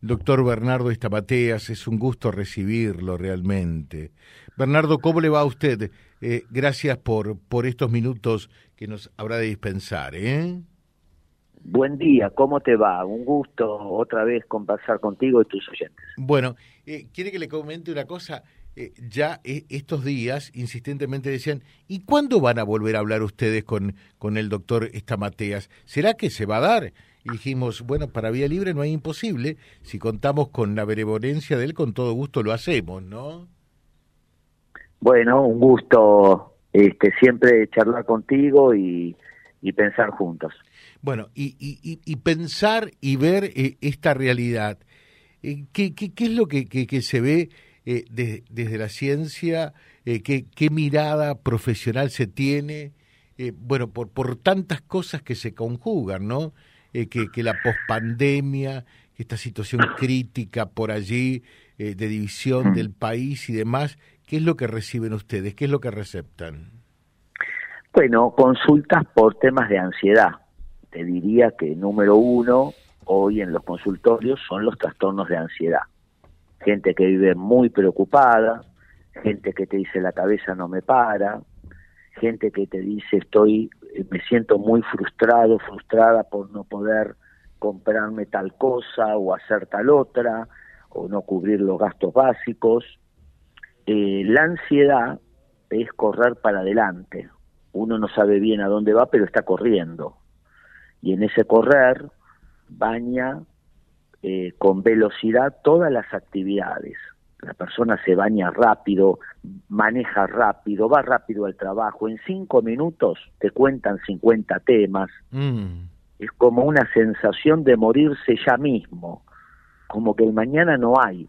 doctor Bernardo Estabateas, es un gusto recibirlo realmente. Bernardo, ¿cómo le va a usted? Eh, gracias por, por estos minutos que nos habrá de dispensar. ¿eh? Buen día, ¿cómo te va? Un gusto otra vez conversar contigo y tus oyentes. Bueno, eh, ¿quiere que le comente una cosa? Eh, ya estos días insistentemente decían, ¿y cuándo van a volver a hablar ustedes con, con el doctor Estamateas? ¿Será que se va a dar? Y dijimos, bueno, para Vía Libre no hay imposible, si contamos con la benevolencia de él, con todo gusto lo hacemos, ¿no? Bueno, un gusto este, siempre charlar contigo y, pensar juntos. Bueno, y, y, pensar y ver eh, esta realidad, eh, ¿qué, qué, qué, es lo que, que se ve eh, desde la ciencia, eh, qué, qué, mirada profesional se tiene, bueno, por, por tantas cosas que se conjugan, ¿no? Que, que la pospandemia, esta situación crítica por allí de división mm. del país y demás, ¿qué es lo que reciben ustedes? ¿Qué es lo que receptan? Bueno, consultas por temas de ansiedad. Te diría que número uno hoy en los consultorios son los trastornos de ansiedad gente que vive muy preocupada, gente que te dice la cabeza no me para, gente que te dice estoy, eh, me siento muy frustrado, frustrada por no poder comprarme tal cosa o hacer tal otra, o no cubrir los gastos básicos. Eh, la ansiedad es correr para adelante. Uno no sabe bien a dónde va, pero está corriendo. Y en ese correr baña eh, con velocidad todas las actividades. La persona se baña rápido, maneja rápido, va rápido al trabajo. En cinco minutos te cuentan 50 temas. Mm. Es como una sensación de morirse ya mismo, como que el mañana no hay.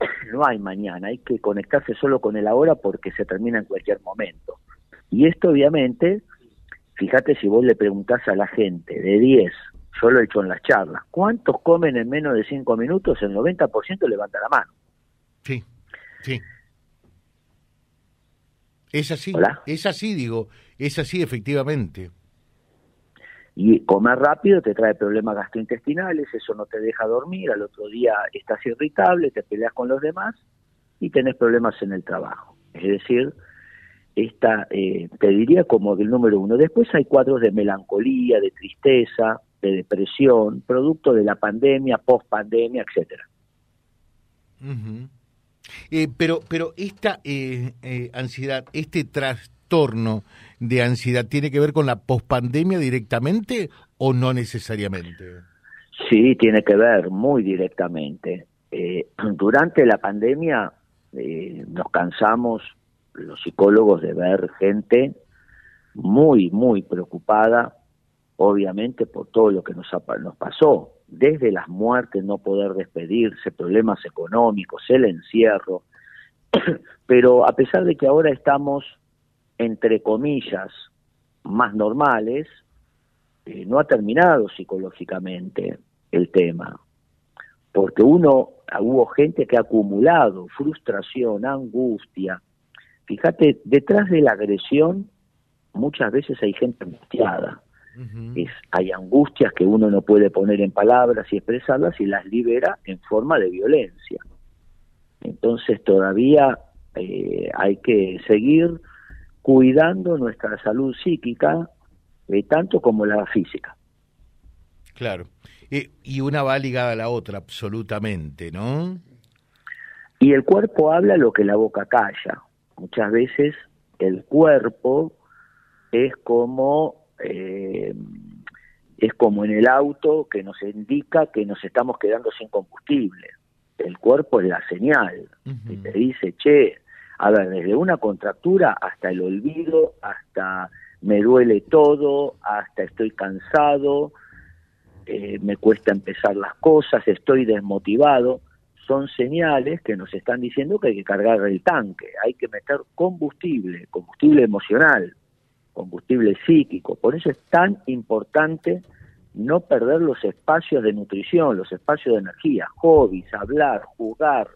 No hay mañana, hay que conectarse solo con el ahora porque se termina en cualquier momento. Y esto obviamente, fíjate si vos le preguntás a la gente de 10 yo lo he hecho en las charlas. ¿Cuántos comen en menos de cinco minutos? El 90% levanta la mano. Sí, sí. Es así, es así, digo, es así efectivamente. Y comer rápido te trae problemas gastrointestinales, eso no te deja dormir, al otro día estás irritable, te peleas con los demás y tenés problemas en el trabajo. Es decir, esta, eh, te diría como del número uno. Después hay cuadros de melancolía, de tristeza, de depresión, producto de la pandemia, post-pandemia, etcétera. Eh, pero, pero esta eh, eh, ansiedad, este trastorno de ansiedad, ¿tiene que ver con la pospandemia directamente o no necesariamente? Sí, tiene que ver muy directamente. durante la pandemia nos cansamos los psicólogos de ver gente muy, muy preocupada obviamente por todo lo que nos, nos pasó, desde las muertes, no poder despedirse, problemas económicos, el encierro, pero a pesar de que ahora estamos, entre comillas, más normales, eh, no ha terminado psicológicamente el tema, porque uno, hubo gente que ha acumulado frustración, angustia. Fíjate, detrás de la agresión muchas veces hay gente angustiada es, hay angustias que uno no puede poner en palabras y expresarlas y las libera en forma de violencia. Entonces todavía eh, hay que seguir cuidando nuestra salud psíquica, eh, tanto como la física. Claro. y una va ligada a la otra, absolutamente, ¿no? Y el cuerpo habla lo que la boca calla. Muchas veces el cuerpo es como eh, es como en el auto que nos indica que nos estamos quedando sin combustible. El cuerpo es la señal que te dice, che, a ver, desde una contractura hasta el olvido, hasta me duele todo, hasta estoy cansado, eh, me cuesta empezar las cosas, estoy desmotivado, son señales que nos están diciendo que hay que cargar el tanque, hay que meter combustible, combustible emocional, combustible psíquico. Por eso es tan importante no perder los espacios de nutrición, los espacios de energía, hobbies, hablar, jugar,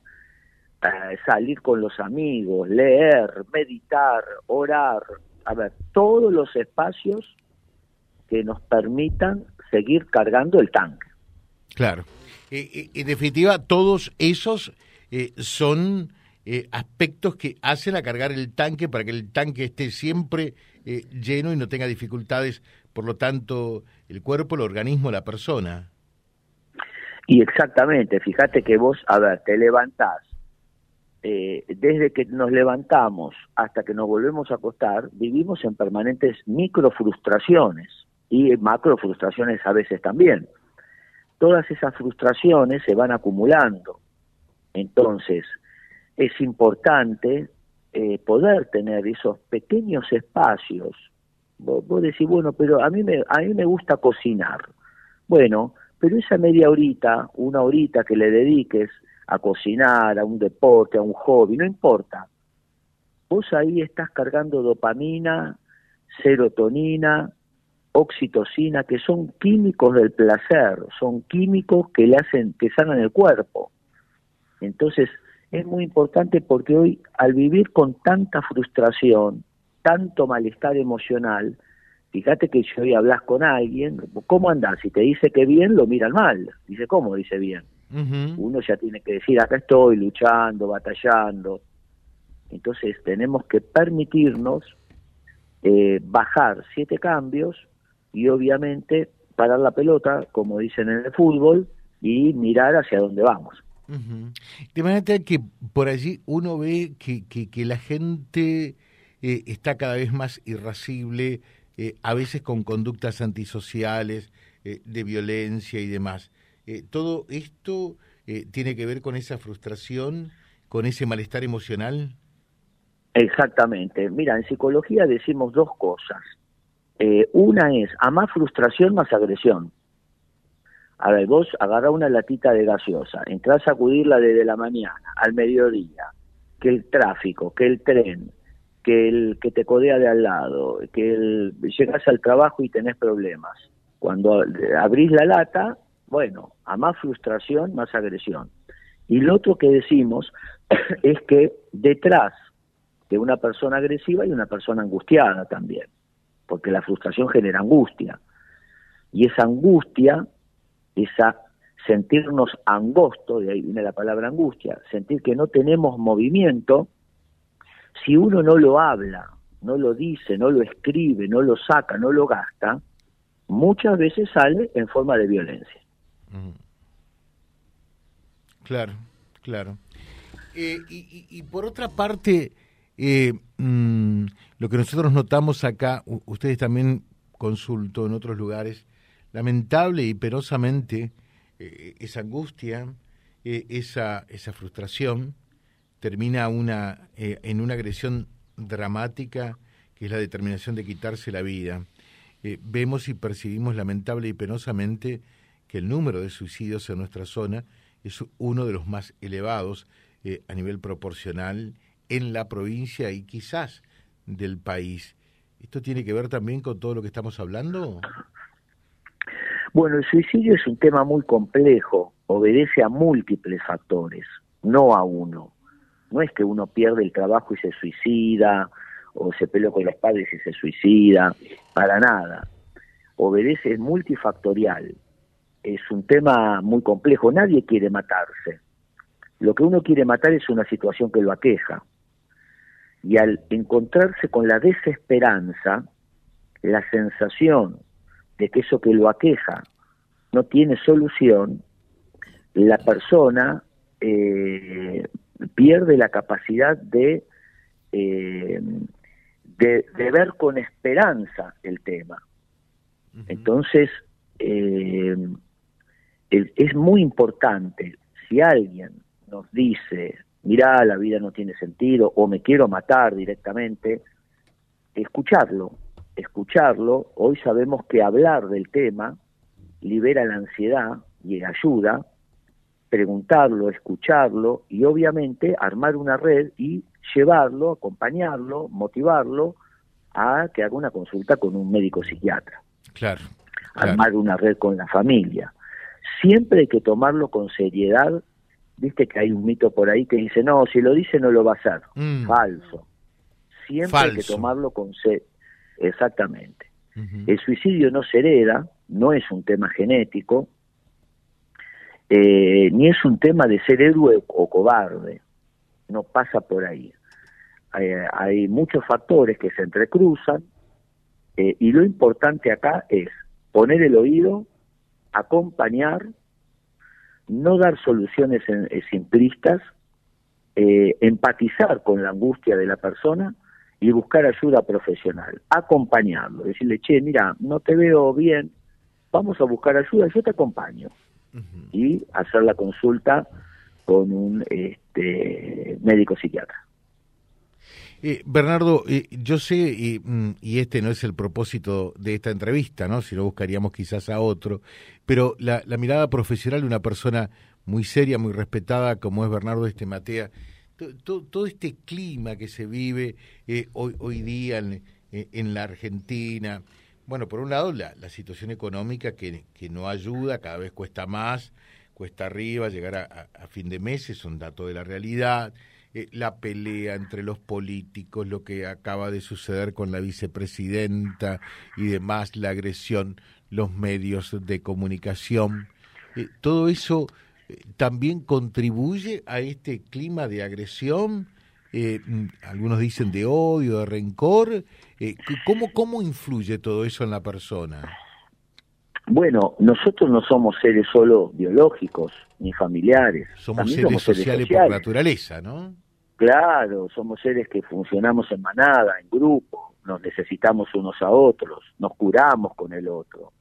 eh, salir con los amigos, leer, meditar, orar, a ver, todos los espacios que nos permitan seguir cargando el tanque. Claro. en definitiva, todos esos son aspectos que hacen a cargar el tanque para que el tanque esté siempre lleno y no tenga dificultades, por lo tanto, el cuerpo, el organismo, la persona. Y exactamente, fíjate que vos, a ver, te levantás, eh, desde que nos levantamos hasta que nos volvemos a acostar, vivimos en permanentes micro frustraciones y macro frustraciones a veces también. Todas esas frustraciones se van acumulando. Entonces, es importante eh, poder tener esos pequeños espacios. Vos, vos, decís, bueno, pero a mí, me, a mí me gusta cocinar. Bueno, pero esa media horita, una horita que le dediques a cocinar, a un deporte, a un hobby, no importa. Vos ahí estás cargando dopamina, serotonina, oxitocina, que son químicos del placer, son químicos que le hacen, que sanan el cuerpo. Entonces, es muy importante porque hoy, al vivir con tanta frustración, tanto malestar emocional, Fíjate que si hoy hablas con alguien, ¿cómo andás? Si te dice que bien, lo miran mal. Dice, ¿cómo dice bien? Uno ya tiene que decir, acá estoy luchando, batallando. Entonces tenemos que permitirnos eh, bajar siete cambios y obviamente parar la pelota, como dicen en el fútbol, y mirar hacia dónde vamos. De manera que por allí uno ve que, que, la gente eh, está cada vez más irascible, eh, a veces con conductas antisociales, eh, de violencia y demás. Todo esto tiene que ver con esa frustración, con ese malestar emocional. Exactamente. Mira, en psicología decimos dos cosas. una es a más frustración, más agresión. A ver, vos agarra una latita de gaseosa, entras a sacudirla desde la mañana al mediodía, que el tráfico, que el tren, que el que te codea de al lado, que el, llegas al trabajo y tenés problemas. Cuando abrís la lata, bueno, a más frustración, más agresión. Y lo otro que decimos es que detrás de una persona agresiva hay una persona angustiada también, porque la frustración genera angustia. Y esa angustia, esa sentirnos angosto, de ahí viene la palabra angustia, sentir que no tenemos movimiento, si uno no lo habla, no lo dice, no lo escribe, no lo saca, no lo gasta, muchas veces sale en forma de violencia. Claro, claro. Eh, y, por otra parte, eh, mm, lo que nosotros notamos acá, ustedes también consultó en otros lugares, lamentable y penosamente, eh, esa angustia, esa, esa frustración, termina una, eh, en una agresión dramática que es la determinación de quitarse la vida. Eh, vemos y percibimos lamentable y penosamente que el número de suicidios en nuestra zona es uno de los más elevados eh, a nivel proporcional en la provincia y quizás del país. ¿Esto tiene que ver también con todo lo que estamos hablando? Bueno, el suicidio es un tema muy complejo, obedece a múltiples factores, no a uno. No es que uno pierde el trabajo y se suicida, o se peleó con los padres y se suicida, para nada. Obedece, es multifactorial. Es un tema muy complejo. Nadie quiere matarse. Lo que uno quiere matar es una situación que lo aqueja. Y al encontrarse con la desesperanza, la sensación de que eso que lo aqueja no tiene solución, la persona eh, pierde la capacidad de, eh, de, ver con esperanza el tema. Entonces, eh, es muy importante, si alguien nos dice, mira, la vida no tiene sentido, o me quiero matar directamente, escucharlo, escucharlo. Hoy sabemos que hablar del tema libera la ansiedad y ayuda, preguntarlo, escucharlo y obviamente armar una red y llevarlo, acompañarlo, motivarlo a que haga una consulta con un médico psiquiatra. Claro. Armar una red con la familia. Siempre hay que tomarlo con seriedad. Viste que hay un mito por ahí que dice, no, si lo dice no lo va a hacer. Mm. Falso. Siempre hay que tomarlo con seriedad. Exactamente. El suicidio no se hereda, no es un tema genético, eh, ni es un tema de ser héroe o cobarde, no pasa por ahí. hay muchos factores que se entrecruzan y lo importante acá es poner el oído, acompañar, no dar soluciones simplistas, empatizar con la angustia de la persona y buscar ayuda profesional, acompañarlo, decirle, che, mira, no te veo bien, vamos a buscar ayuda, yo te acompaño. Y hacer la consulta con un este, médico psiquiatra. Eh, Bernardo, eh, yo sé, mm, y, este no es el propósito de esta entrevista, ¿no? Si no buscaríamos quizás a otro, pero la, la mirada profesional de una persona muy seria, muy respetada, como es Bernardo Estematea, todo, este clima que se vive eh, hoy, día en, eh, en, la Argentina. Bueno, por un lado, la, la situación económica que, que, no ayuda, cada vez cuesta más, cuesta arriba, llegar a, a, fin de mes es un dato de la realidad. Eh, la pelea entre los políticos, lo que acaba de suceder con la vicepresidenta y demás, la agresión, los medios de comunicación. todo eso también contribuye a este clima de agresión, eh, mm, algunos dicen de odio, de rencor. Eh, ¿cómo, ¿Cómo influye todo eso en la persona? Bueno, nosotros no somos seres solo biológicos ni familiares. Somos, seres, sociales por naturaleza, ¿no? Claro, somos seres que funcionamos en manada, en grupo, nos necesitamos unos a otros, nos curamos con el otro.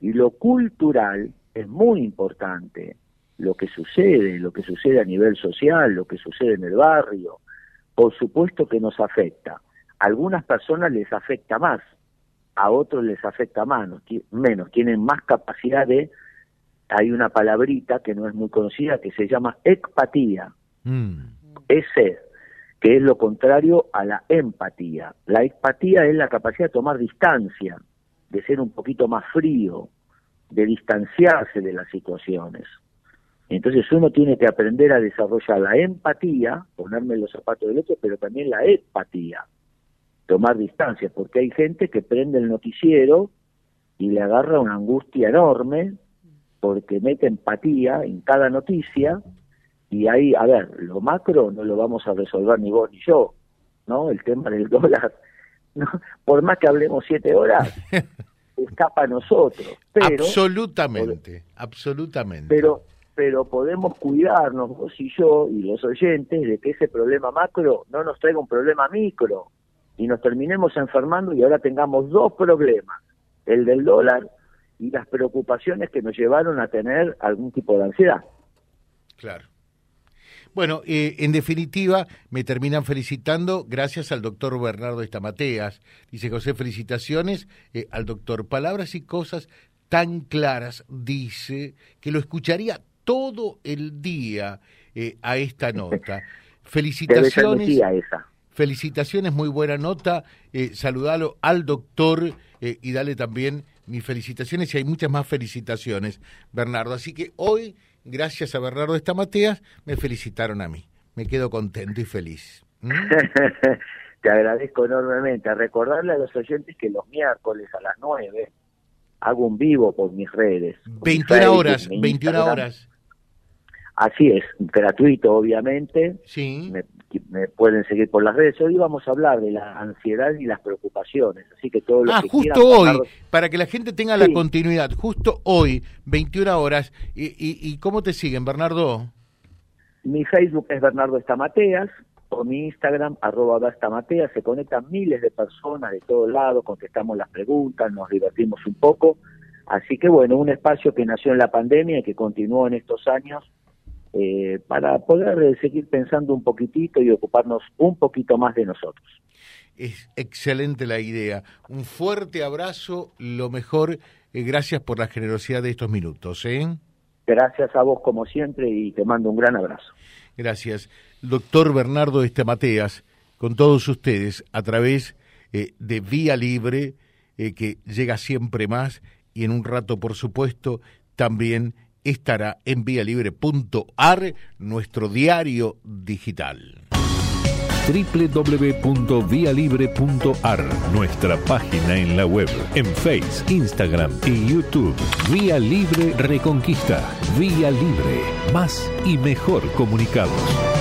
Y lo cultural es muy importante lo que sucede, lo que sucede a nivel social, lo que sucede en el barrio, por supuesto que nos afecta. A algunas personas les afecta más, a otros les afecta menos, menos tienen más capacidad de, hay una palabrita que no es muy conocida que se llama empatía, mm. ese, que es lo contrario a la empatía. La empatía es la capacidad de tomar distancia, de ser un poquito más frío, de distanciarse de las situaciones. Entonces uno tiene que aprender a desarrollar la empatía, ponerme los zapatos del otro, pero también la empatía, tomar distancia, porque hay gente que prende el noticiero y le agarra una angustia enorme porque mete empatía en cada noticia y ahí, a ver, lo macro no lo vamos a resolver ni vos ni yo, ¿no? El tema del dólar, ¿no? por más que hablemos siete horas, escapa a nosotros. absolutamente, absolutamente. Pero pero podemos cuidarnos, vos y yo y los oyentes, de que ese problema macro no nos traiga un problema micro y nos terminemos enfermando y ahora tengamos dos problemas, el del dólar y las preocupaciones que nos llevaron a tener algún tipo de ansiedad. Claro. Bueno, eh, en definitiva, me terminan felicitando gracias al doctor Bernardo Estamateas. Dice José, felicitaciones eh, al doctor. Palabras y cosas tan claras, dice, que lo escucharía todo el día eh, a esta nota. Felicitaciones. Esa. Felicitaciones, muy buena nota. Eh, saludalo al doctor eh, y dale también mis felicitaciones y hay muchas más felicitaciones, Bernardo. Así que hoy, gracias a Bernardo Estamateas, me felicitaron a mí. Me quedo contento y feliz. ¿Mm? Te agradezco enormemente. A recordarle a los oyentes que los miércoles a las 9 hago un vivo por mis redes. 21 horas, 21 horas. Así es, gratuito obviamente. Sí. Me, pueden seguir por las redes. Hoy vamos a hablar de la ansiedad y las preocupaciones. Así que todo lo ah, justo hoy, para que la gente tenga la continuidad, justo hoy, 21 horas. ¿Y, y, y cómo te siguen, Bernardo? Mi Facebook es Bernardo Estamateas, o mi Instagram, arroba Estamateas. Se conectan miles de personas de todos lados, contestamos las preguntas, nos divertimos un poco. Así que bueno, un espacio que nació en la pandemia y que continuó en estos años eh, para poder seguir pensando un poquitito y ocuparnos un poquito más de nosotros. Es excelente la idea. Un fuerte abrazo, lo mejor, eh, gracias por la generosidad de estos minutos. ¿eh? Gracias a vos como siempre y te mando un gran abrazo. Gracias. Doctor Bernardo Estemateas, con todos ustedes a través de Vía Libre, que llega siempre más y en un rato, por supuesto, también estará en vialibre.ar, nuestro diario digital. www.vialibre.ar, nuestra página en la web, en Face, Instagram y YouTube. Vía Libre Reconquista. Vía Libre. Más y mejor comunicados.